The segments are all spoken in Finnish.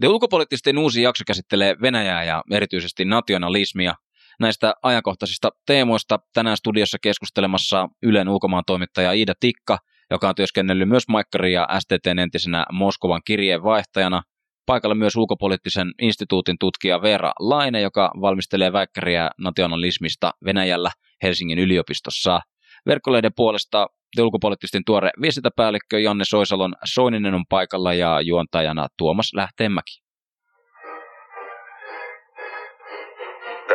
The ulkopoliittisten uusi jakso käsittelee Venäjää ja erityisesti nationalismia. Näistä ajankohtaisista teemoista tänään studiossa keskustelemassa Ylen ulkomaan toimittaja Iida Tikka, joka on työskennellyt myös Maikkarin ja STTn entisenä Moskovan kirjeenvaihtajana. Paikalla myös ulkopoliittisen instituutin tutkija Veera Laine, joka valmistelee väikkäriä nationalismista Venäjällä Helsingin yliopistossa. Verkkolehden puolesta The ulkopoliittisten tuore viestintäpäällikkö Janne Soisalon Soininen on paikalla ja juontajana Tuomas Lähteenmäki.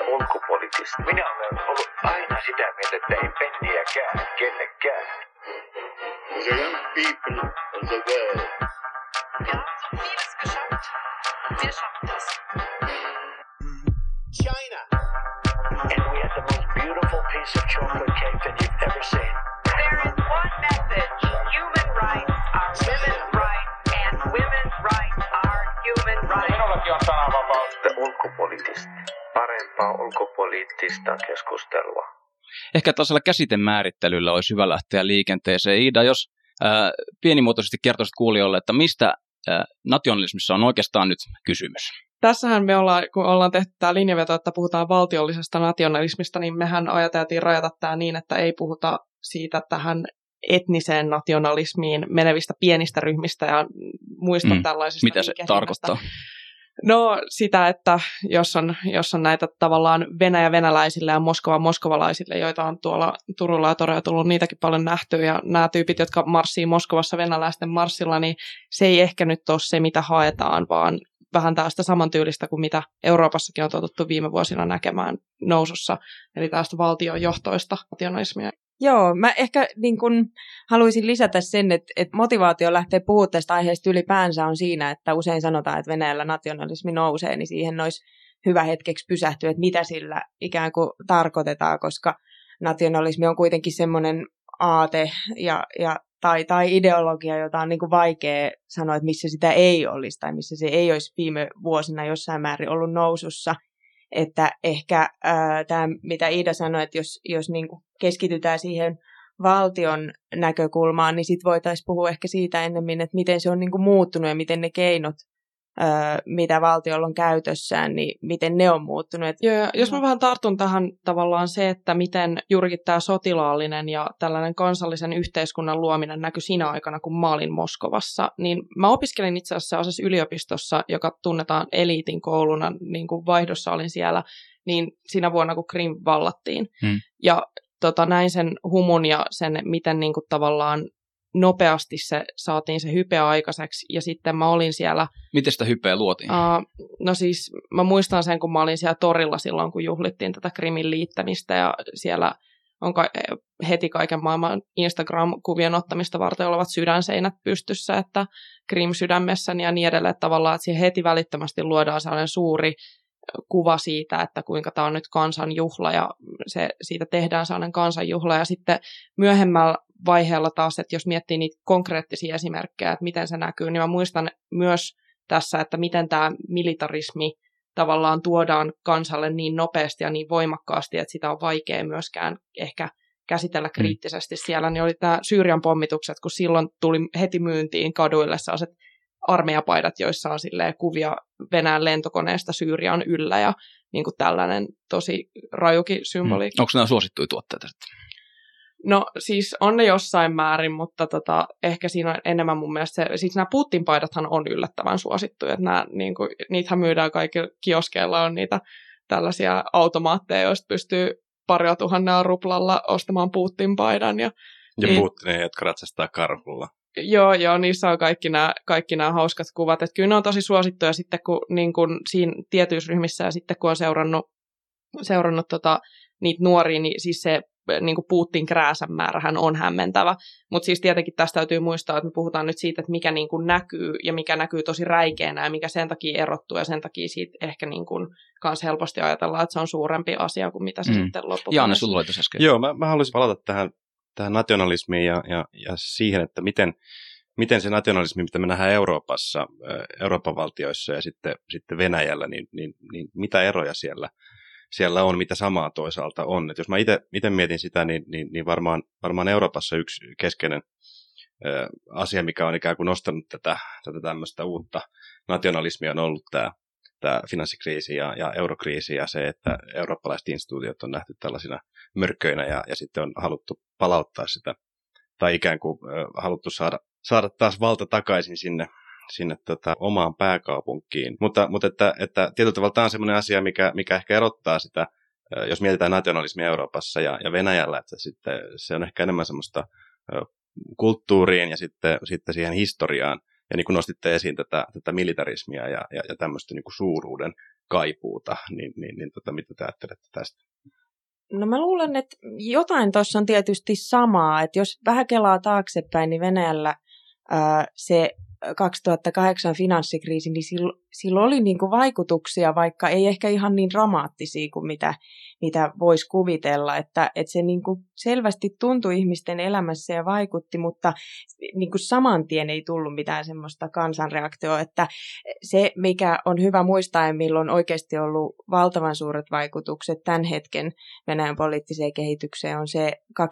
Ulkopoliittista. Minä olen ollut aina sitä mieltä, että ei penniäkään kellekään. The young people of the world Wir haben vieles geschafft. Wir schaffen das. China And we had the most beautiful piece of chocolate cake that you've ever seen. Ulkopoliittista keskustelua. Ehkä tällaisella käsitemäärittelyllä olisi hyvä lähteä liikenteeseen. Iida, jos ää, pienimuotoisesti kertoisit kuulijoille, että mistä ää, nationalismissa on oikeastaan nyt kysymys? Tässähän me ollaan, kun ollaan tehty tämä linjaveto, että puhutaan valtiollisesta nationalismista, niin mehän ajateltiin rajata tämä niin, että ei puhuta siitä tähän etniseen nationalismiin menevistä pienistä ryhmistä ja muista Mm. tällaisista. Mitä se tarkoittaa? No sitä, että jos on, jos on näitä tavallaan Venäjä venäläisille ja Moskova moskovalaisille, joita on tuolla Turulla ja Torilla tullut niitäkin paljon nähty, ja nämä tyypit, jotka marssii Moskovassa venäläisten marssilla, niin se ei ehkä nyt ole se, mitä haetaan, vaan vähän tästä samantyylistä kuin mitä Euroopassakin on totuttu viime vuosina näkemään nousussa, eli tästä valtiojohtoista nationalismia. Joo, mä ehkä niin kun haluaisin lisätä sen, että, että motivaatio lähtee puhumaan tästä aiheesta ylipäänsä on siinä, että usein sanotaan, että Venäjällä nationalismi nousee, niin siihen olisi hyvä hetkeksi pysähtyä, että mitä sillä ikään kuin tarkoitetaan, koska nationalismi on kuitenkin semmoinen aate ja, ja, tai, tai ideologia, jota on niin kuin vaikea sanoa, että missä sitä ei olisi tai missä se ei olisi viime vuosina jossain määrin ollut nousussa. Että ehkä tämä, mitä Iida sanoi, että jos, jos niin kuin keskitytään siihen valtion näkökulmaan, niin sitten voitaisiin puhua ehkä siitä ennemmin, että miten se on niin kuin muuttunut ja miten ne keinot, öö, mitä valtiolla on käytössään, niin miten ne on muuttunut. Et, Joo, ja jos mä vähän tartun tähän tavallaan se, että miten juurikin tämä sotilaallinen ja tällainen kansallisen yhteiskunnan luominen näkyi siinä aikana, kun mä olin Moskovassa, niin mä opiskelin itse asiassa sellaisessa yliopistossa, joka tunnetaan eliitin kouluna, niin kuin vaihdossa olin siellä, niin siinä vuonna, kun Krim vallattiin. Hmm. Ja tota, näin sen humun ja sen, miten niin kuin tavallaan nopeasti se saatiin se hype aikaiseksi, ja sitten mä olin siellä Miten sitä hypeä luotiin? Uh, no siis mä muistan sen, kun mä olin siellä torilla silloin, kun juhlittiin tätä Krimin liittämistä ja siellä on ka- heti kaiken maailman Instagram-kuvien ottamista varten olevat sydänseinät pystyssä, että Krim sydämessäni ja niin edelleen, tavallaan, että siihen heti välittömästi luodaan sellainen suuri kuva siitä, että kuinka tämä on nyt kansanjuhla ja se, siitä tehdään sellainen kansanjuhla ja sitten myöhemmällä vaiheella taas, että jos miettii niitä konkreettisia esimerkkejä, että miten se näkyy, niin mä muistan myös tässä, että miten tämä militarismi tavallaan tuodaan kansalle niin nopeasti ja niin voimakkaasti, että sitä on vaikea myöskään ehkä käsitellä kriittisesti siellä, niin oli tämä Syyrian pommitukset, kun silloin tuli heti myyntiin kaduille sellaiset armeijapaidat, joissa on silleen kuvia Venäjän lentokoneesta Syyrian yllä ja niin kuin tällainen tosi rajukin symboli. Hmm. Onko nämä suosittuja tuotteita sitten? No siis on ne jossain määrin, mutta tota, ehkä siinä on enemmän mun mielestä se, siis nämä Putin-paidathan on yllättävän suosittuja, että nämä, niin kuin, niitähän myydään kaikilla kioskeilla on niitä tällaisia automaatteja, joista pystyy paria tuhannella ruplalla ostamaan Putin-paidan ja Ja Niin. Putinin, jotka ratsastaa karhulla. Joo, joo, niissä on kaikki nämä, kaikki nämä hauskat kuvat. Että kyllä ne on tosi suosittuja sitten, kun niin kun siinä tietyissä ryhmissä ja sitten kun on seurannut, seurannut tota, niitä nuoria, niin siis se niin kuin Putin krääsän määrähän on hämmentävä. Mutta siis tietenkin tästä täytyy muistaa, että me puhutaan nyt siitä, että mikä niin kuin näkyy ja mikä näkyy tosi räikeänä ja mikä sen takia erottuu ja sen takia siitä ehkä niin kuin kans helposti ajatellaan, että se on suurempi asia kuin mitä se Mm. sitten loppupeleissä. Jaanne, sulla oli äsken. Joo, mä, mä haluaisin palata tähän, tähän nationalismiin ja, ja, ja siihen, että miten, miten se nationalismi, mitä me nähdään Euroopassa, Euroopan valtioissa ja sitten, sitten Venäjällä, niin, niin, niin mitä eroja siellä, siellä on, mitä samaa toisaalta on. Et jos mä itse mietin sitä, niin, niin, niin varmaan, varmaan Euroopassa yksi keskeinen asia, mikä on ikään kuin nostanut tätä, tätä tämmöistä uutta nationalismia, on ollut tämä, tämä finanssikriisi ja, ja eurokriisi ja se, että eurooppalaiset instituutiot on nähty tällaisina mörköinä ja, ja sitten on haluttu palauttaa sitä tai ikään kuin haluttu saada, saada taas valta takaisin sinne, sinne tota, omaan pääkaupunkiin. Mutta, mutta että, että tietyllä tavalla tämä on sellainen asia, mikä, mikä ehkä erottaa sitä, jos mietitään nationalismia Euroopassa ja, ja Venäjällä, että sitten se on ehkä enemmän semmoista kulttuuriin ja sitten, sitten siihen historiaan. Ja niin kuin nostitte esiin tätä, tätä militarismia ja, ja, ja tämmöistä niin kuin suuruuden kaipuuta, niin, niin, niin tota, mitä te ajattelette tästä? No mä luulen, että jotain tuossa on tietysti samaa, että jos vähän kelaa taaksepäin, niin Venäjällä ää, se 2008 finanssikriisi, niin sillä, sillä oli niin kuin vaikutuksia, vaikka ei ehkä ihan niin dramaattisia kuin mitä mitä voisi kuvitella, että, että se niin kuin selvästi tuntui ihmisten elämässä ja vaikutti, mutta niin kuin saman tien ei tullut mitään semmoista kansanreaktioa, että se, mikä on hyvä muistaa ja milloin on oikeasti ollut valtavan suuret vaikutukset tämän hetken Venäjän poliittiseen kehitykseen, on se 2011-2012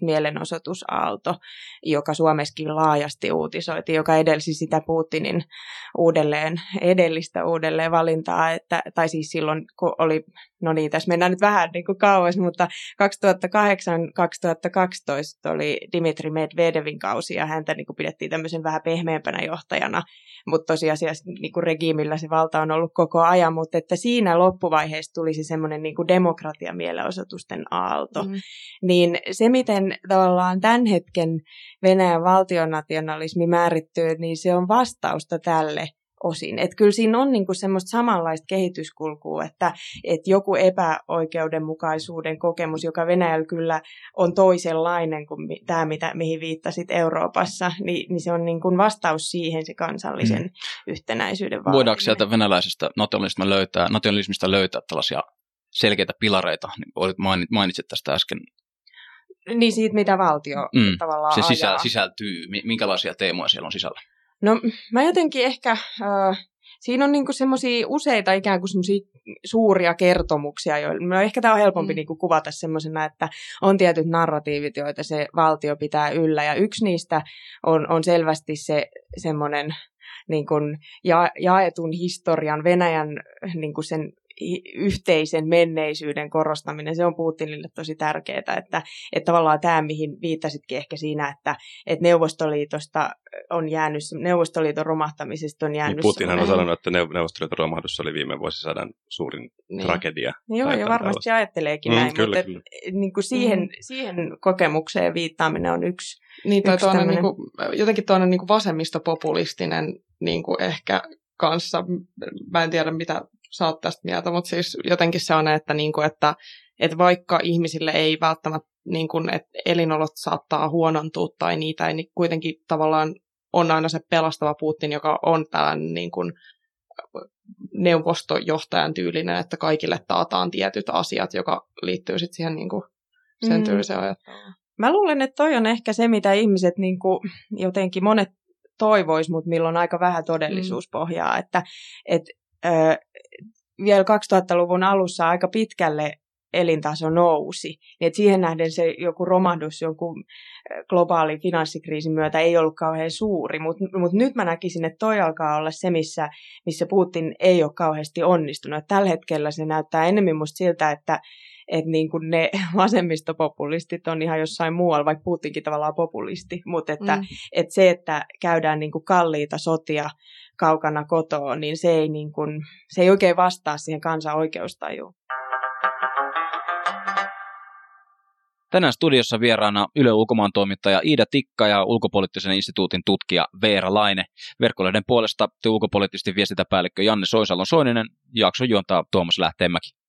mielenosoitusaalto, joka Suomessakin laajasti uutisoitiin, joka edelsi sitä Putinin uudelleen, edellistä uudelleen valintaa, että, tai siis silloin kun oli no niin, tässä mennään nyt vähän niin kuin kauas, mutta 2008-2012 oli Dimitri Medvedevin kausi ja häntä niin kuin pidettiin tämmöisen vähän pehmeämpänä johtajana, mutta tosiasiassa niin kuin regiimillä se valta on ollut koko ajan, mutta että siinä loppuvaiheessa tulisi semmoinen niin kuin demokratiamielenosoitusten aalto. Mm. Niin se, miten tavallaan tämän hetken Venäjän valtionationalismi määrittyy, niin se on vastausta tälle – osin. Että kyllä siinä on niinku semmoista samanlaista kehityskulkua, että et joku epäoikeudenmukaisuuden kokemus, joka Venäjällä kyllä on toisenlainen kuin tämä, mitä, mihin viittasit Euroopassa, niin, niin se on niinku vastaus siihen se kansallisen mm. yhtenäisyyden vaatiminen. Voidaanko sieltä venäläisestä nationalismista löytää, nationalismista löytää tällaisia selkeitä pilareita, niin mainitsit tästä äsken niin siitä, mitä valtio mm, tavallaan Se sisä, sisältyy, minkälaisia teemoja siellä on sisällä? No mä jotenkin ehkä, äh, siinä on niinku semmoisia useita ikään kuin semmoisia suuria kertomuksia, joilla ehkä tämä on helpompi mm. niinku kuvata semmoisena, että on tietyt narratiivit, joita se valtio pitää yllä. Ja yksi niistä on, on selvästi se semmoinen niin kuin ja, jaetun historian Venäjän niin kuin sen yhteisen menneisyyden korostaminen, se on Putinille tosi tärkeää, että, että tavallaan tämä, mihin viittasitkin ehkä siinä, että, että Neuvostoliitosta on jäänyt, Neuvostoliiton romahtamisesta on jäänyt... Niin Putinhan on sanonut, että Neuvostoliiton romahdus oli viime vuosisadan suurin niin. tragedia. Joo, ja varmasti tällaista. ajatteleekin mm, näin, kyllä, mutta kyllä. Et, niin kuin siihen, mm. siihen kokemukseen viittaaminen on yksi Niin, tai yksi tuonne, tämmönen... niin kuin, jotenkin tuonne niin kuin vasemmistopopulistinen niin kuin ehkä kanssa, mä en tiedä mitä sä oot tästä mieltä, mutta siis jotenkin se on, että, niin kuin, että, että vaikka ihmisille ei välttämättä, niin kuin, että elinolot saattaa huonontua tai niitä ei, niin kuitenkin tavallaan on aina se pelastava Putin, joka on tällainen niin kuin, neuvostojohtajan tyylinen, että kaikille taataan tietyt asiat, joka liittyy sitten siihen niin kuin, sen mm. tyyliseen ajatteluun. Mä luulen, että toi on ehkä se, mitä ihmiset niin kuin, jotenkin monet toivois, mutta milloin aika vähän todellisuuspohjaa, mm. että et, ö, vielä 2000-luvun alussa aika pitkälle elintaso nousi. Että siihen nähden se joku romahdus joku globaali finanssikriisin myötä ei ollut kauhean suuri, mutta mut nyt mä näkisin, että toi alkaa olla se, missä, missä Putin ei ole kauheasti onnistunut. Et tällä hetkellä se näyttää enemmän musta siltä, että että niin kuin ne vasemmistopopulistit on ihan jossain muualla, vaikka Putinkin tavallaan populisti, mutta että, mm. että se, että käydään niin kuin kalliita sotia kaukana kotoa, niin se ei, niin kuin, se ei oikein vastaa siihen kansan oikeustajuun. Tänään studiossa vieraana Yle Ulkomaan toimittaja Iida Tikka ja ulkopoliittisen instituutin tutkija Veera Laine. Verkkolehden puolesta te ulkopoliittisesti viestintäpäällikkö Janne Soisalon Soininen, jakson juontaa Tuomas Lähteenmäki.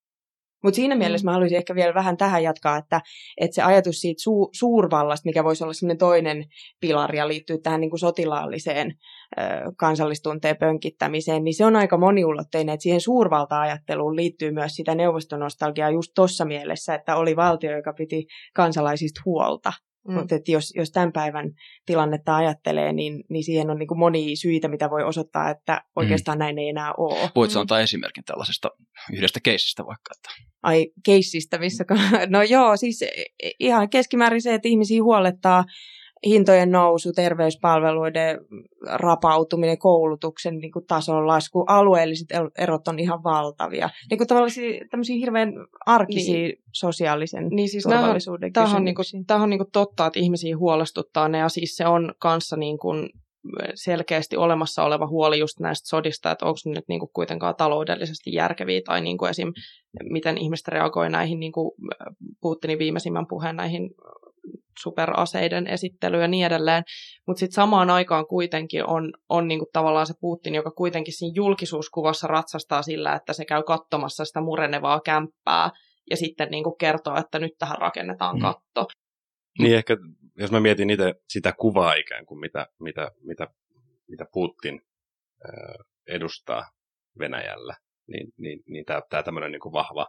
Mutta siinä mielessä mm. mä haluaisin ehkä vielä vähän tähän jatkaa, että, että se ajatus siitä su- suurvallasta, mikä voisi olla sellainen toinen pilari ja liittyy tähän niin kuin sotilaalliseen ö, kansallistunteen pönkittämiseen, niin se on aika moniulotteinen, että siihen suurvalta-ajatteluun liittyy myös sitä neuvostonostalgiaa just tuossa mielessä, että oli valtio, joka piti kansalaisista huolta. Mm. Mutta jos, jos tämän päivän tilannetta ajattelee, niin, niin siihen on niin kuin monia syitä, mitä voi osoittaa, että oikeastaan mm. näin ei enää ole. Voitko mm. antaa esimerkin tällaisesta yhdestä keissistä vaikka? Että... Ai keissistä, missä... No joo, siis ihan keskimäärin se, että ihmisiä huolettaa hintojen nousu, terveyspalveluiden rapautuminen, koulutuksen niin kuin tason lasku, alueelliset erot on ihan valtavia. Niin kuin tämmöisiä hirveän arkisia niin. sosiaalisen niin siis turvallisuuden tämähän, on, niin kuin, tämähän on niin kuin totta, että ihmisiä huolestuttaa ne, ja siis se on kanssa niin kuin selkeästi olemassa oleva huoli just näistä sodista, että onko ne nyt niin kuin kuitenkaan taloudellisesti järkeviä, tai niin kuin esim. miten ihmiset reagoi näihin, niin kuin Putinin viimeisimmän puheen näihin superaseiden esittely ja niin edelleen. Mutta sitten samaan aikaan kuitenkin on, on niinku tavallaan se Putin, joka kuitenkin siinä julkisuuskuvassa ratsastaa sillä, että se käy katsomassa sitä murenevaa kämppää ja sitten niinku kertoo, että nyt tähän rakennetaan mm. katto. Mm. Niin ehkä, jos mä mietin itse sitä kuvaa ikään kuin, mitä, mitä, mitä, mitä Putin edustaa Venäjällä, niin, niin, niin tämä tämmöinen niin vahva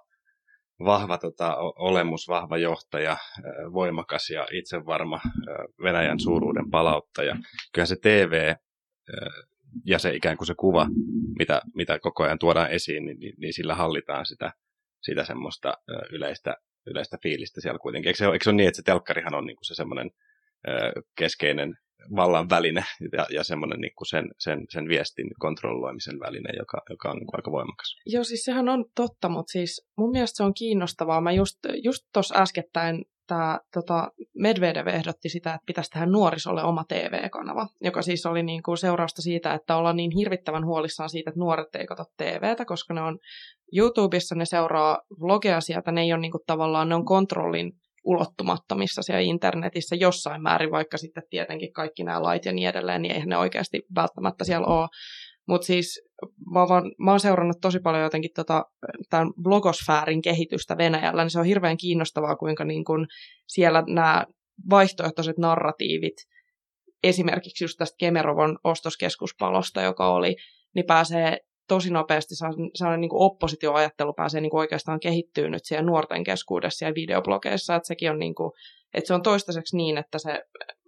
vahva tota, olemus, vahva johtaja, voimakas ja itsevarma Venäjän suuruuden palauttaja. Kyllä se TV ja se ikään kuin se kuva, mitä, mitä koko ajan tuodaan esiin, niin, niin, niin sillä hallitaan sitä, sitä semmoista yleistä, yleistä fiilistä siellä kuitenkin. Eikö se, eikö se ole niin, että se telkkarihan on niin kuin se semmoinen keskeinen vallan väline ja, ja semmoinen niin kuin sen, sen, sen viestin kontrolloimisen väline, joka, joka on niin kuin aika voimakas. Joo, siis sehän on totta, mutta siis mun mielestä se on kiinnostavaa. Mä just, just tuossa äskettäin tämä tota, Medvedev ehdotti sitä, että pitäisi tehdä nuorisolle oma TV-kanava, joka siis oli niin kuin seurausta siitä, että ollaan niin hirvittävän huolissaan siitä, että nuoret ei katso TVtä, koska ne on YouTubessa, ne seuraa vlogeja sieltä, ne ei ole niin kuin tavallaan, ne on kontrollin ulottumattomissa siellä internetissä jossain määrin, vaikka sitten tietenkin kaikki nämä lait ja niin edelleen, niin eihän ne oikeasti välttämättä siellä ole. Mutta siis mä oon, mä oon seurannut tosi paljon jotenkin tota, tämän blogosfäärin kehitystä Venäjällä, niin se on hirveän kiinnostavaa, kuinka niin kun siellä nämä vaihtoehtoiset narratiivit, esimerkiksi just tästä Kemerovon ostoskeskuspalosta, joka oli, niin pääsee tosi nopeasti sellainen niin oppositioajattelu pääsee niin kuin oikeastaan kehittyä nyt siellä nuorten keskuudessa ja videoblogeissa, että sekin on, niin kuin, että se on toistaiseksi niin, että se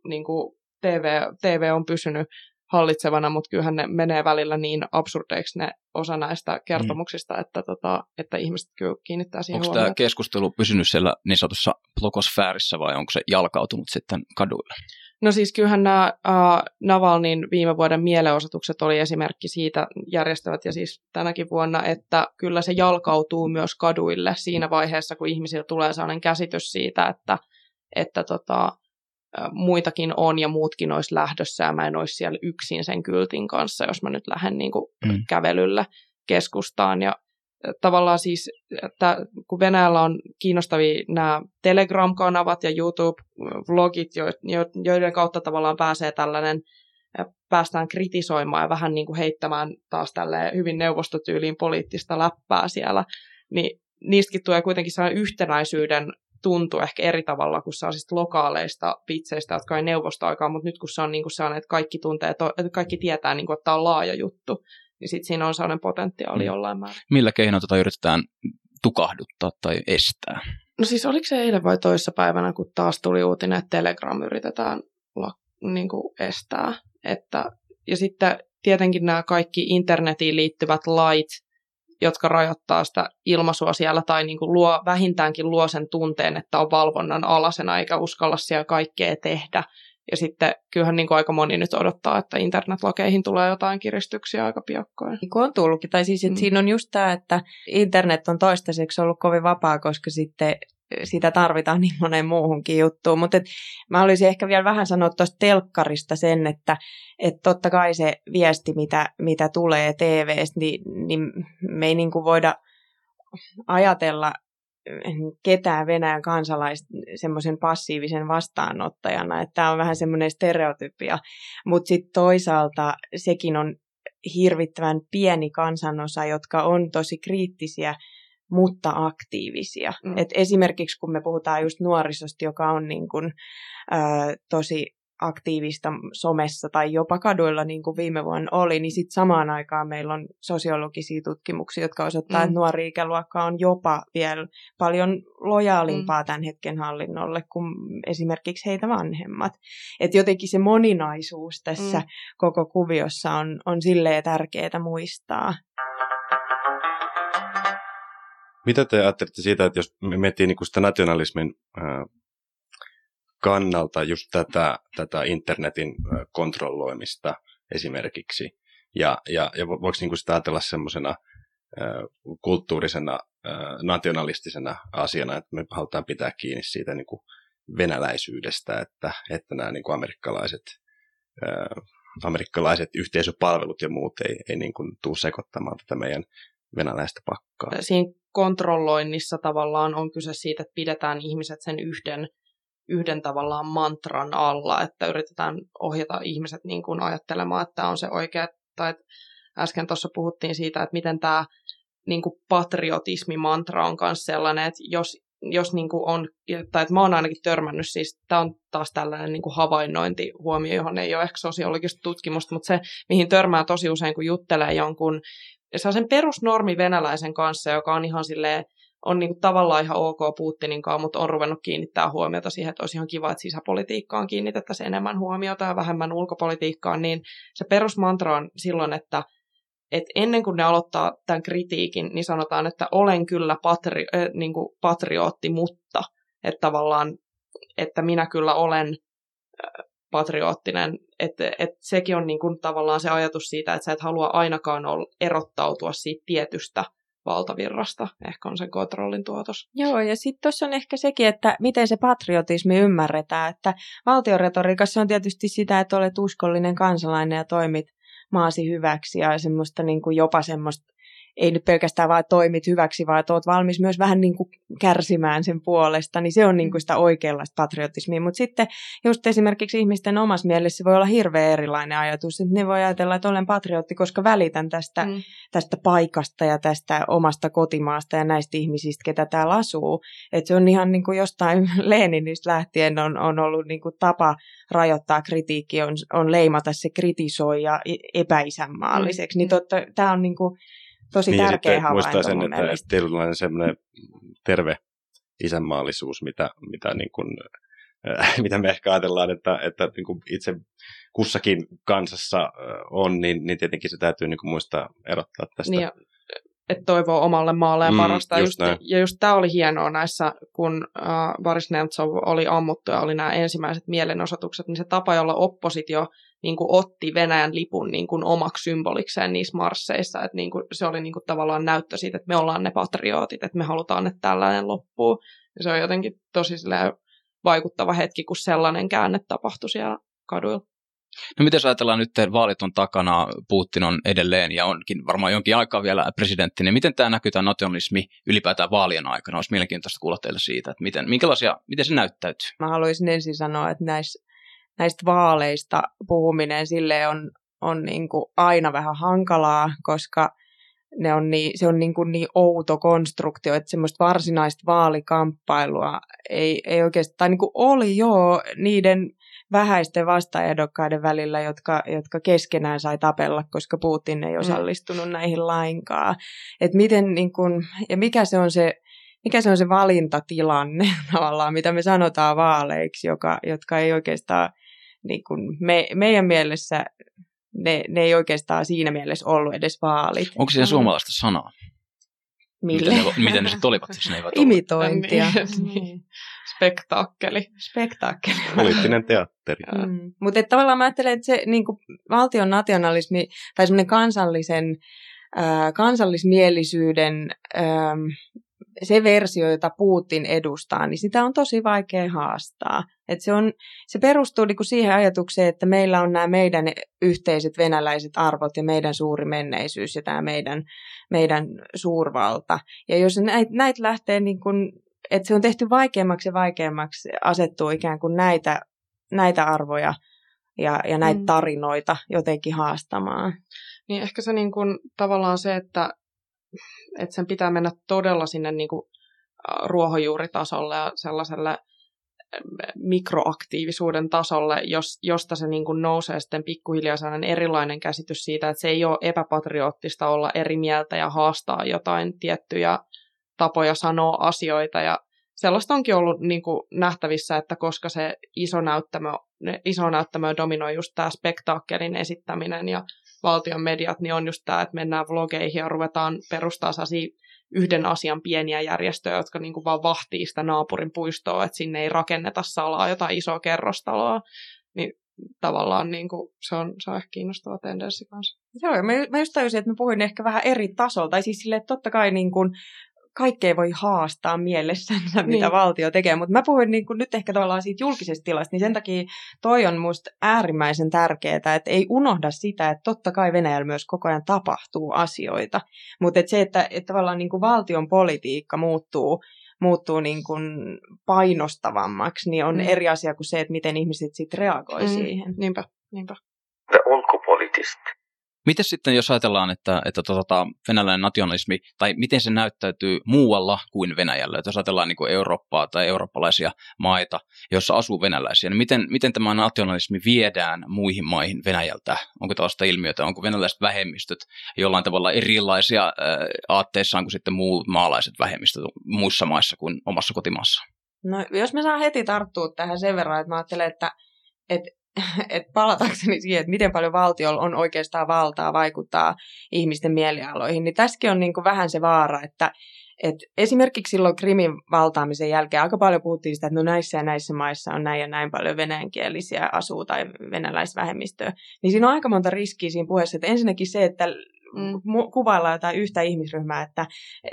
niin kuin TV, TV on pysynyt hallitsevana, mutta kyllähän ne menee välillä niin absurdeiksi ne osa näistä kertomuksista, mm. että, tota, että ihmiset kyllä kiinnittää siihen Onko tämä keskustelu pysynyt siellä niin sanotussa blogosfäärissä vai onko se jalkautunut sitten kaduille? No siis kyllähän nämä äh, Navalnin viime vuoden mielenosoitukset oli esimerkki siitä järjestävät ja siis tänäkin vuonna, että kyllä se jalkautuu myös kaduille siinä vaiheessa, kun ihmisillä tulee sellainen käsitys siitä, että, että tota, muitakin on ja muutkin olisi lähdössä ja mä en olisi siellä yksin sen kyltin kanssa, jos mä nyt lähden niin kuin mm. kävelylle keskustaan. Ja tavallaan siis, että kun Venäjällä on kiinnostavia nämä Telegram-kanavat ja YouTube-vlogit, joiden kautta tavallaan pääsee tällainen, päästään kritisoimaan ja vähän niin kuin heittämään taas tälle hyvin neuvostotyyliin poliittista läppää siellä, niin niistäkin tulee kuitenkin sellainen yhtenäisyyden tuntu ehkä eri tavalla kuin sellaisista lokaaleista pitseistä, jotka ei neuvostoaikaan, mutta nyt kun se on niin kuin sellainen, että kaikki tuntee, että kaikki tietää, niin kuin, että tämä on laaja juttu, niin sitten siinä on sellainen potentiaali mm. jollain määrin. Millä keinoin tota yritetään tukahduttaa tai estää? No siis oliko se eilen vai toissa päivänä, kun taas tuli uutinen, että Telegram yritetään la, niin kuin estää. Että, ja sitten tietenkin nämä kaikki internetiin liittyvät lait, jotka rajoittaa sitä ilmaisua siellä tai niin kuin luo, vähintäänkin luo sen tunteen, että on valvonnan alasena eikä uskalla siellä kaikkea tehdä, ja sitten kyllähän niin kuin aika moni nyt odottaa, että internetlakeihin tulee jotain kiristyksiä aika piakkoin. Niin on tullutkin. Tai siis, että mm. siinä on just tämä, että internet on toistaiseksi ollut kovin vapaa, koska sitten sitä tarvitaan niin moneen muuhunkin juttuun. Mutta mä olisin ehkä vielä vähän sanoa tuosta telkkarista sen, että et totta kai se viesti, mitä, mitä tulee TVstä, niin, niin me ei niin kuin voida ajatella ketään Venäjän kansalaista semmoisen passiivisen vastaanottajana, että tämä on vähän semmoinen stereotypia, mutta sitten toisaalta sekin on hirvittävän pieni kansanosa, jotka on tosi kriittisiä, mutta aktiivisia. Mm. Et esimerkiksi kun me puhutaan just nuorisosta, joka on niin kun, ö, tosi aktiivista somessa tai jopa kaduilla, niin kuin viime vuonna oli, niin sitten samaan aikaan meillä on sosiologisia tutkimuksia, jotka osoittaa, mm. että nuori ikäluokka on jopa vielä paljon lojaalimpaa mm. tämän hetken hallinnolle kuin esimerkiksi heitä vanhemmat. Et jotenkin se moninaisuus tässä mm. koko kuviossa on, on silleen tärkeää muistaa. Mitä te ajattelette siitä, että jos me miettii niin sitä nationalismin kannalta just tätä, tätä internetin kontrolloimista esimerkiksi. Ja, ja, ja voiko niin kuin sitä ajatella semmoisena kulttuurisena, nationalistisena asiana, että me halutaan pitää kiinni siitä niin kuin venäläisyydestä, että, että nämä niin kuin amerikkalaiset, amerikkalaiset yhteisöpalvelut ja muut ei, ei niin kuin tule sekoittamaan tätä meidän venäläistä pakkaa. Siinä kontrolloinnissa tavallaan on kyse siitä, että pidetään ihmiset sen yhden, yhden tavallaan mantran alla, että yritetään ohjata ihmiset niin kuin ajattelemaan, että tämä on se oikea, tai äsken tuossa puhuttiin siitä, että miten tämä niin kuin patriotismi-mantra on myös sellainen, että jos, jos niin kuin on, tai että mä oon ainakin törmännyt, siis tämä on taas tällainen niin kuin havainnointihuomio, johon ei ole ehkä sosiologista tutkimusta, mutta se, mihin törmää tosi usein, kun juttelee jonkun sen perusnormi venäläisen kanssa, joka on ihan silleen, on niin kuin tavallaan ihan ok Putinin kanssa, mutta on ruvennut kiinnittää huomiota siihen, että olisi ihan kiva, että sisäpolitiikkaan kiinnitettäisiin enemmän huomiota ja vähemmän ulkopolitiikkaan, niin se perusmantra on silloin, että että ennen kuin ne aloittaa tämän kritiikin, niin sanotaan, että olen kyllä patri, äh, niin kuin patriotti, mutta että tavallaan, että minä kyllä olen äh, patriottinen. Että et sekin on niin kuin tavallaan se ajatus siitä, että sä et halua ainakaan olla, erottautua siitä tietystä valtavirrasta. Ehkä on sen kontrollin tuotos. Joo, ja sitten tuossa on ehkä sekin, että miten se patriotismi ymmärretään. Että valtioretoriikassa on tietysti sitä, että olet uskollinen kansalainen ja toimit maasi hyväksi ja semmoista niin kuin jopa semmoista ei nyt pelkästään vaan toimit hyväksi, vaan että oot valmis myös vähän niin kuin kärsimään sen puolesta, niin se on niin kuin sitä oikeanlaista patriotismia. Mutta sitten just esimerkiksi ihmisten omassa mielessä voi olla hirveän erilainen ajatus, että ne voi ajatella, että olen patriotti, koska välitän tästä, mm. tästä paikasta ja tästä omasta kotimaasta ja näistä ihmisistä, ketä täällä asuu. Että se on ihan niin kuin jostain Leninistä lähtien on, on ollut niin kuin tapa rajoittaa kritiikki, on, on leimata se kritisoija epäisänmaalliseksi. Mm. Niin totta, tämä on niin kuin, tosi niin, tärkeä havainto muistaa sen, että mielestä. tietynlainen semmoinen terve isänmaallisuus, mitä, mitä, niin kuin, äh, mitä me ehkä ajatellaan, että, että niin kuin itse kussakin kansassa äh, on, niin, niin tietenkin se täytyy niin kuin muistaa erottaa tästä. Niin, että toivoo omalle maalle ja mm, parasta. Just just, ja just tämä oli hienoa näissä, kun uh, Boris Nemtsov oli ammuttu ja oli nämä ensimmäiset mielenosoitukset, niin se tapa, jolla oppositio niin kuin otti Venäjän lipun niin kuin omaksi symbolikseen niissä marsseissa. Että niin kuin, se oli niin kuin tavallaan näyttö siitä, että me ollaan ne patriotit, että me halutaan, että tällainen loppuu. Ja se on jotenkin tosi vaikuttava hetki, kun sellainen käänne tapahtui siellä kaduilla. No miten ajatellaan nyt, että vaalit on takana, Putin on edelleen ja onkin varmaan jonkin aikaa vielä presidentti, niin miten tämä näkyy tämä nationalismi ylipäätään vaalien aikana? Olisi mielenkiintoista kuulla teille siitä, että miten, minkälaisia, miten se näyttäytyy. Mä haluaisin ensin sanoa, että näissä näistä vaaleista puhuminen sille on, on niin kuin aina vähän hankalaa, koska ne on niin, se on niin, kuin niin outo konstruktio, että semmoista varsinaista vaalikamppailua ei, ei oikeastaan, tai niin kuin oli joo niiden vähäisten vastaehdokkaiden välillä, jotka, jotka keskenään sai tapella, koska Putin ei mm. osallistunut mm. näihin lainkaan. Et miten, niin kun, ja mikä se on se mikä se on se valintatilanne tavallaan, mitä me sanotaan vaaleiksi, joka, jotka ei oikeastaan niin kuin me, meidän mielessä ne, ne ei oikeastaan siinä mielessä ollut edes vaalit. Onko siinä suomalaista sanaa? Mille? Miten ne, miten ne sitten olivat, jos ne eivät Imitointia. Niin. niin. Spektaakkeli. Spektaakkeli. Poliittinen teatteri. Mm. Mutta tavallaan mä ajattelen, että se niin kuin valtion nationalismi tai semmoinen kansallisen äh, kansallismielisyyden äh, se versio, jota Putin edustaa, niin sitä on tosi vaikea haastaa. Et se, on, se perustuu niinku siihen ajatukseen, että meillä on nämä meidän yhteiset venäläiset arvot ja meidän suuri menneisyys ja tämä meidän, meidän suurvalta. Ja jos näitä näit lähtee, niin kun, että se on tehty vaikeammaksi ja vaikeammaksi asettua ikään kuin näitä, näitä arvoja ja, ja näitä mm. tarinoita jotenkin haastamaan. Niin ehkä se niin kun, tavallaan se, että että sen pitää mennä todella sinne niin kuin ruohonjuuritasolle ja sellaiselle mikroaktiivisuuden tasolle, jos, josta se niin kuin nousee sitten pikkuhiljaa sellainen erilainen käsitys siitä, että se ei ole epäpatriottista olla eri mieltä ja haastaa jotain tiettyjä tapoja sanoa asioita. Ja sellaista onkin ollut niin kuin nähtävissä, että koska se iso näyttämö, iso näyttämö dominoi just tämä spektaakkelin esittäminen ja valtion mediat, niin on just tämä, että mennään vlogeihin ja ruvetaan perustaa yhden asian pieniä järjestöjä, jotka niin kuin vaan vahtii sitä naapurin puistoa, että sinne ei rakenneta salaa jotain isoa kerrostaloa, niin tavallaan niin kuin, se, on, se on ehkä kiinnostava tendenssi kanssa. Joo, mä, mä just tajusin, että mä puhuin ehkä vähän eri tasolta, tai siis silleen, että totta kai niin kuin, kaikkea voi haastaa mielessänsä, niin. mitä valtio tekee, mutta mä puhuin niin kuin nyt ehkä tavallaan siitä julkisesta tilasta, niin sen takia toi on musta äärimmäisen tärkeää, että ei unohda sitä, että totta kai Venäjällä myös koko ajan tapahtuu asioita, mutta että se, että, että tavallaan niin kuin valtion politiikka muuttuu, muuttuu niin kuin painostavammaksi, niin on mm. eri asia kuin se, että miten ihmiset sitten reagoi mm. siihen. Niinpä, niinpä. The. Miten sitten, jos ajatellaan, että, että tota, venäläinen nationalismi, tai miten se näyttäytyy muualla kuin Venäjällä, että jos ajatellaan niin kuin Eurooppaa tai eurooppalaisia maita, joissa asuu venäläisiä, niin miten, miten tämä nationalismi viedään muihin maihin Venäjältä? Onko tällaista ilmiötä, onko venäläiset vähemmistöt jollain tavalla erilaisia ää, aatteissaan kuin sitten muut maalaiset vähemmistöt muissa maissa kuin omassa kotimaassa? No, jos me saa heti tarttua tähän sen verran, että mä ajattelen, että, että että palatakseni siihen, että miten paljon valtiolla on oikeastaan valtaa vaikuttaa ihmisten mielialoihin, niin tässäkin on niin kuin vähän se vaara, että et esimerkiksi silloin Krimin valtaamisen jälkeen aika paljon puhuttiin sitä, että no näissä ja näissä maissa on näin ja näin paljon venäjänkielisiä asuu tai venäläisvähemmistöä. Niin siinä on aika monta riskiä siinä puheessa. Että ensinnäkin se, että mm. kuvaillaan jotain yhtä ihmisryhmää, että,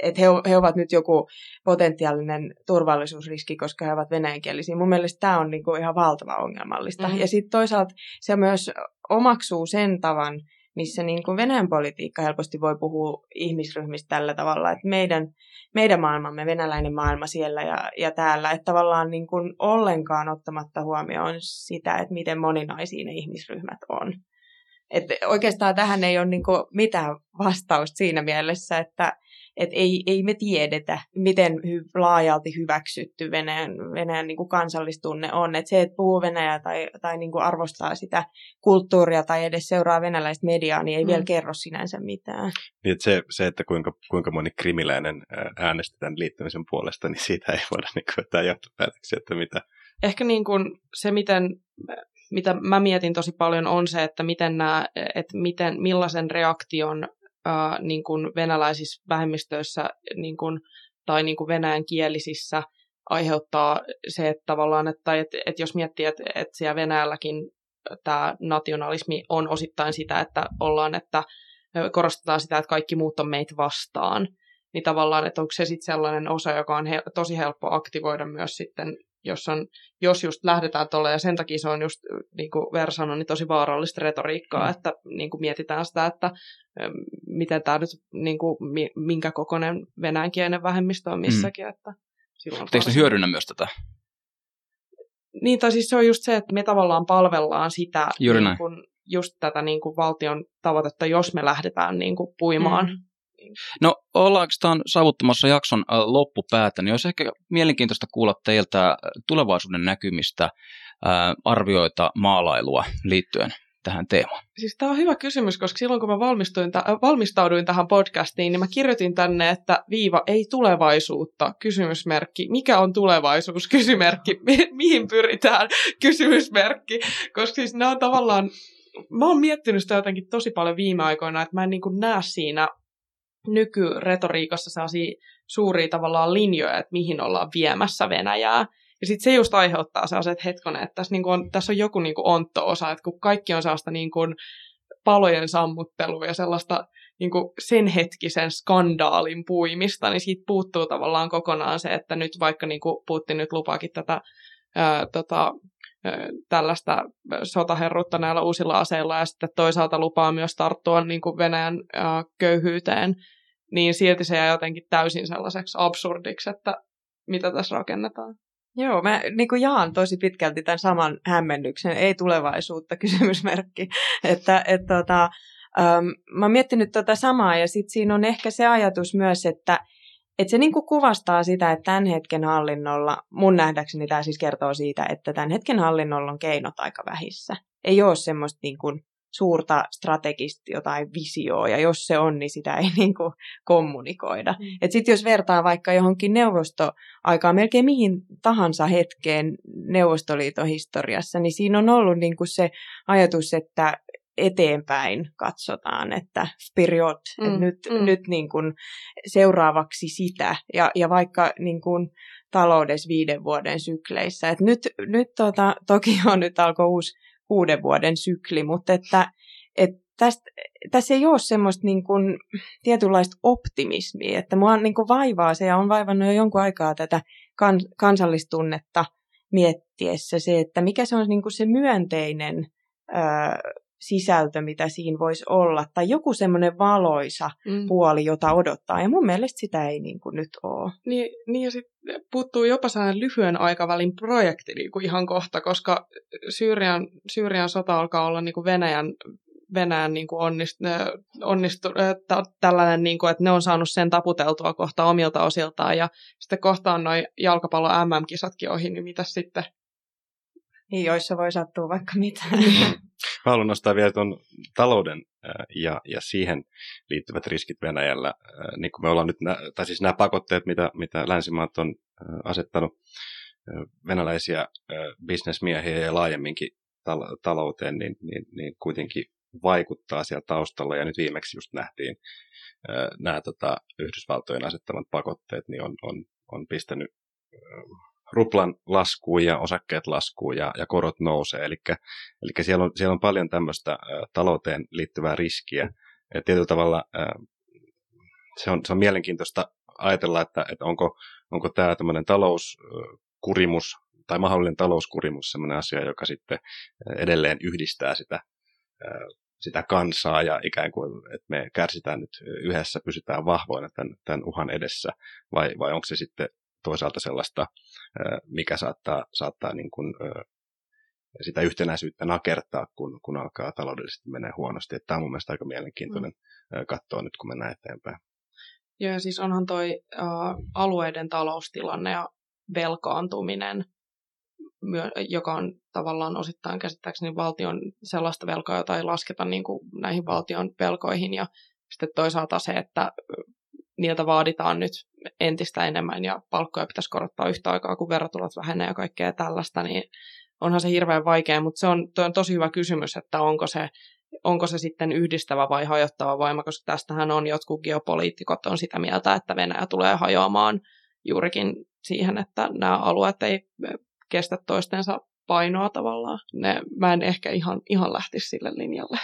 että he, he ovat nyt joku potentiaalinen turvallisuusriski, koska he ovat venäjänkielisiä. Mun mielestä tämä on niin kuin ihan valtava ongelmallista. Mm. Ja sitten toisaalta se myös omaksuu sen tavan, missä niin kuin Venäjän politiikka helposti voi puhua ihmisryhmistä tällä tavalla, että meidän, meidän maailmamme, venäläinen maailma siellä ja, ja täällä, että tavallaan niin kuin ollenkaan ottamatta huomioon sitä, että miten moninaisia ne ihmisryhmät on. Et oikeastaan tähän ei ole niinku mitään vastausta siinä mielessä, että et ei, ei me tiedetä, miten hy, laajalti hyväksytty Venäjän, Venäjän niinku kansallistunne on. Et se, että puhuu Venäjää tai, tai niinku arvostaa sitä kulttuuria tai edes seuraa venäläistä mediaa, niin ei mm. vielä kerro sinänsä mitään. Niin, että se, se, että kuinka, kuinka moni krimiläinen äänestetään liittymisen puolesta, niin siitä ei voida niin vetää johtopäätöksiä, että mitä, ehkä niin kuin se, miten mitä mä mietin tosi paljon, on se, että miten nämä, että miten, millaisen reaktion ää, niin kuin venäläisissä vähemmistöissä niin kuin, tai niin kuin venäjän kielisissä aiheuttaa se, että tavallaan, että, että, että jos miettii, että, että siellä Venäjälläkin tämä nationalismi on osittain sitä, että ollaan, että korostetaan sitä, että kaikki muut on meitä vastaan, niin tavallaan, että onko se sitten sellainen osa, joka on he, tosi helppo aktivoida myös sitten jos, on, jos just lähdetään tuolle, ja sen takia se on just, niin kuin Ver sanoi, niin tosi vaarallista retoriikkaa, mm. että niin kuin mietitään sitä, että miten tämä nyt, niin kuin, minkä kokoinen venäjänkielinen vähemmistö on missäkin. Mm. Että silloin Eikö ne hyödynnä myös tätä? Niin, tai siis se on just se, että me tavallaan palvellaan sitä, niin kuin, just tätä niin kuin valtion tavoitetta, jos me lähdetään niin kuin puimaan mm No ollaanko tämän saavuttamassa jakson loppupäätä, niin olisi ehkä mielenkiintoista kuulla teiltä tulevaisuuden näkymistä arvioita maalailua liittyen tähän teemaan? Siis tämä on hyvä kysymys, koska silloin kun mä valmistuin t- valmistauduin tähän podcastiin, niin mä kirjoitin tänne, että viiva ei tulevaisuutta, kysymysmerkki. Mikä on tulevaisuus, kysymysmerkki. Mi- mihin pyritään, kysymysmerkki. Koska siis nämä on tavallaan, mä oon miettinyt sitä jotenkin tosi paljon viime aikoina, että mä en niin näe siinä nykyretoriikassa sellaisia suuria tavallaan linjoja, että mihin ollaan viemässä Venäjää. Ja sitten se just aiheuttaa sellaiset hetkonen, että tässä, niin on, tässä on joku niin ontto-osa, että kun kaikki on sellaista niin kuin palojen sammuttelua ja sellaista niin kuin sen hetkisen skandaalin puimista, niin siitä puuttuu tavallaan kokonaan se, että nyt vaikka niin kuin Putin nyt lupaakin tätä ää, tota, tällaista sotaherrutta näillä uusilla aseilla ja sitten toisaalta lupaa myös tarttua niin kuin Venäjän köyhyyteen, niin silti se jää jotenkin täysin sellaiseksi absurdiksi, että mitä tässä rakennetaan. Joo, mä niin kuin jaan tosi pitkälti tämän saman hämmennyksen, ei tulevaisuutta kysymysmerkki. että, et, tota, ähm, mä oon miettinyt tota samaa ja sitten siinä on ehkä se ajatus myös, että et se niinku kuvastaa sitä, että tämän hetken hallinnolla, mun nähdäkseni tämä siis kertoo siitä, että tämän hetken hallinnolla on keinot aika vähissä. Ei ole semmoista niinku suurta strategista jotain visioa, ja jos se on, niin sitä ei niinku kommunikoida. Mm. Et sitten jos vertaa vaikka johonkin neuvostoaikaan, melkein mihin tahansa hetkeen Neuvostoliiton historiassa, niin siinä on ollut niinku se ajatus, että eteenpäin katsotaan, että period, mm, että nyt, mm. nyt niin kuin seuraavaksi sitä. Ja, ja vaikka niin kuin taloudessa viiden vuoden sykleissä. Et nyt nyt tota, toki on nyt alkoi uusi kuuden vuoden sykli, mutta että, et tästä, tässä ei ole semmoista niin kuin, tietynlaista optimismia, että mua niin kuin vaivaa se ja on vaivannut jo jonkun aikaa tätä kan, kansallistunnetta miettiessä se, että mikä se on niin kuin se myönteinen ö, sisältö, mitä siinä voisi olla, tai joku semmoinen valoisa mm. puoli, jota odottaa. Ja mun mielestä sitä ei niin kuin nyt ole. Niin, niin ja sitten puuttuu jopa sellainen lyhyen aikavälin projekti niin kuin ihan kohta, koska Syyrian, Syyrian sota alkaa olla niin kuin Venäjän Venäjän niin kuin onnist, onnistu, t- tällainen, niin kuin, että ne on saanut sen taputeltua kohta omilta osiltaan ja sitten kohta on noin jalkapallo MM-kisatkin ohi, niin mitä sitten? Niin, joissa voi sattua vaikka mitä. Mä haluan nostaa vielä tuon talouden ja, ja siihen liittyvät riskit Venäjällä. Niin kuin me ollaan nyt, tai siis nämä pakotteet, mitä, mitä länsimaat on asettanut venäläisiä bisnesmiehiä ja laajemminkin talouteen, niin, niin, niin kuitenkin vaikuttaa siellä taustalla. Ja nyt viimeksi just nähtiin nämä tota, Yhdysvaltojen asettamat pakotteet, niin on, on, on pistänyt ruplan laskuun ja osakkeet laskuun ja, ja korot nousee. Eli, siellä, on, siellä on paljon tämmöistä talouteen liittyvää riskiä. Ja tietyllä tavalla se, on, se on mielenkiintoista ajatella, että, että onko, onko tämä tämmöinen talouskurimus tai mahdollinen talouskurimus sellainen asia, joka sitten edelleen yhdistää sitä, sitä kansaa ja ikään kuin, että me kärsitään nyt yhdessä, pysytään vahvoina tämän, tämän uhan edessä, vai, vai onko se sitten toisaalta sellaista, mikä saattaa, saattaa niin kuin, sitä yhtenäisyyttä nakertaa, kun, kun alkaa taloudellisesti menee huonosti. Että tämä on mun mielestä aika mielenkiintoinen mm. katsoa nyt, kun mennään eteenpäin. Joo, siis onhan toi uh, alueiden taloustilanne ja velkaantuminen, joka on tavallaan osittain käsittääkseni valtion sellaista velkaa, jota ei lasketa niin kuin näihin valtion velkoihin. Ja sitten toisaalta se, että niiltä vaaditaan nyt entistä enemmän ja palkkoja pitäisi korottaa yhtä aikaa, kun verotulot vähenee ja kaikkea tällaista, niin onhan se hirveän vaikea, mutta se on, on tosi hyvä kysymys, että onko se, onko se sitten yhdistävä vai hajottava voima, koska tästähän on jotkut geopoliitikot on sitä mieltä, että Venäjä tulee hajoamaan juurikin siihen, että nämä alueet ei kestä toistensa painoa tavallaan. Ne, mä en ehkä ihan, ihan lähtisi sille linjalle.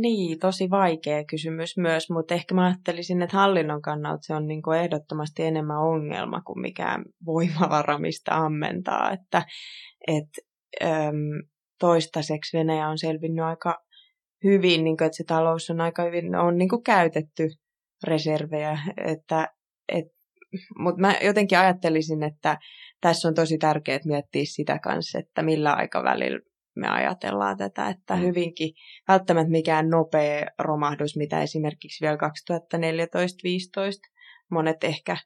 Niin, tosi vaikea kysymys myös, mutta ehkä mä ajattelisin, että hallinnon kannalta se on niin kuin ehdottomasti enemmän ongelma kuin mikään voimavara, mistä ammentaa. Että, et, äm, toistaiseksi Venäjä on selvinnyt aika hyvin, niin kuin, että se talous on aika hyvin on niin kuin käytetty reservejä. Että, et, mutta mä jotenkin ajattelisin, että tässä on tosi tärkeää miettiä sitä kanssa, että millä aikavälillä me ajatellaan tätä, että mm. hyvinkin välttämättä mikään nopea romahdus, mitä esimerkiksi vielä 2014-2015 monet ehkä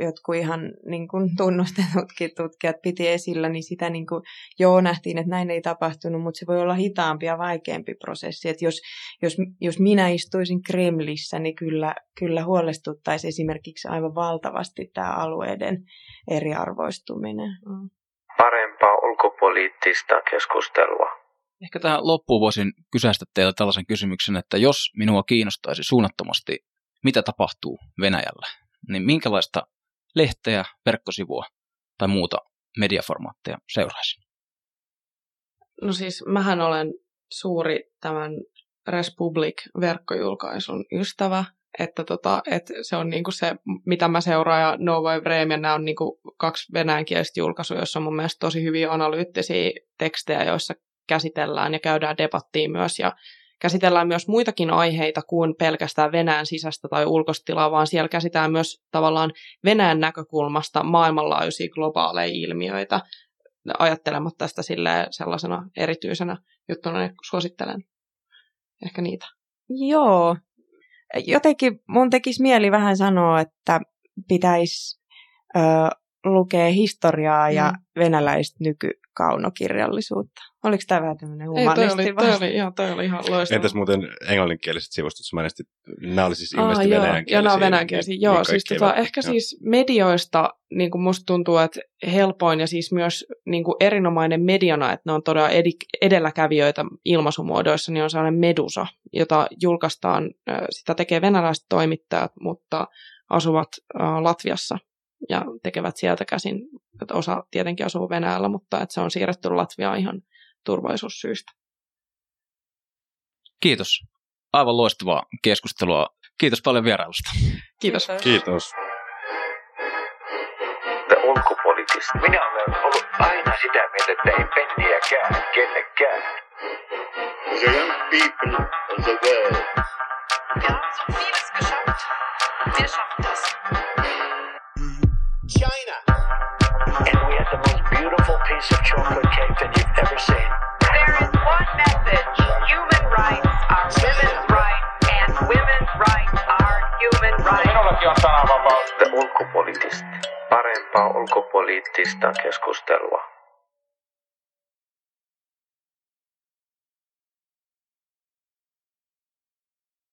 jotkut ihan niin kuin tunnustetutkin tutkijat piti esillä, niin sitä niin kuin, joo nähtiin, että näin ei tapahtunut, mutta se voi olla hitaampi ja vaikeampi prosessi. Että jos, jos, jos minä istuisin Kremlissä, niin kyllä, kyllä huolestuttaisi esimerkiksi aivan valtavasti tämä alueiden eriarvoistuminen. Mm ulkopoliittista keskustelua. Ehkä tähän loppuun voisin kysäistä teiltä tällaisen kysymyksen, että jos minua kiinnostaisi suunnattomasti, mitä tapahtuu Venäjällä, niin minkälaista lehteä, verkkosivua tai muuta mediaformaatteja seuraisin? No siis mähän olen suuri tämän Respublic-verkkojulkaisun ystävä, että tota, et se on niinku se, mitä mä seuraan, ja No Way Vreme, nämä on niinku kaksi venäjänkielistä julkaisua, joissa on mun mielestä tosi hyviä analyyttisiä tekstejä, joissa käsitellään ja käydään debattiin myös, ja käsitellään myös muitakin aiheita kuin pelkästään Venäjän sisäistä tai ulkostilaa, vaan siellä käsitellään myös tavallaan Venäjän näkökulmasta maailmanlaajuisia globaaleja ilmiöitä, ajattelematta tästä sellaisena erityisenä juttuna, niin suosittelen. Ehkä niitä. Joo, jotenkin mun tekisi mieli vähän sanoa, että pitäisi ö, lukea historiaa ja mm. venäläistä nyky, kaunokirjallisuutta. Oliko tämä vähän tämmöinen Ei, toi humanisti oli, toi oli, ihan, toi oli ihan loistava. Entäs muuten englanninkieliset sivustot, mä näistit, nämä oli siis Aa, ilmeisesti joo, venäjänkielisiä. Joo, nämä on venäjänkielisiä. niin- Joo, niin siis tota, ehkä joo. siis medioista niin kuin musta tuntuu, että helpoin ja siis myös niin kuin erinomainen mediana, että ne on todella edi- edelläkävijöitä ilmaisumuodoissa, niin on sellainen Medusa, jota julkaistaan, sitä tekee venäläiset toimittajat, mutta asuvat äh, Latviassa ja tekevät sieltä käsin. Että osa tietenkin asuu Venäjällä, mutta että se on siirretty Latviaan ihan turvallisuussyistä. Kiitos. Aivan loistavaa keskustelua. Kiitos paljon vierailusta. Kiitos. Kiitos. The ulkopoliittista. Minä olen ollut aina sitä mieltä, että ei penniäkään kellekään. The young people of the world Wir haben so vieles geschafft. Wir schaffen piece of chocolate cake that you've ever seen. There is one message. Human rights are women's rights, and women's rights are human rights. Minullakin on sananvapaus. The ulkopoliittista. Parempaa ulkopoliittista keskustelua.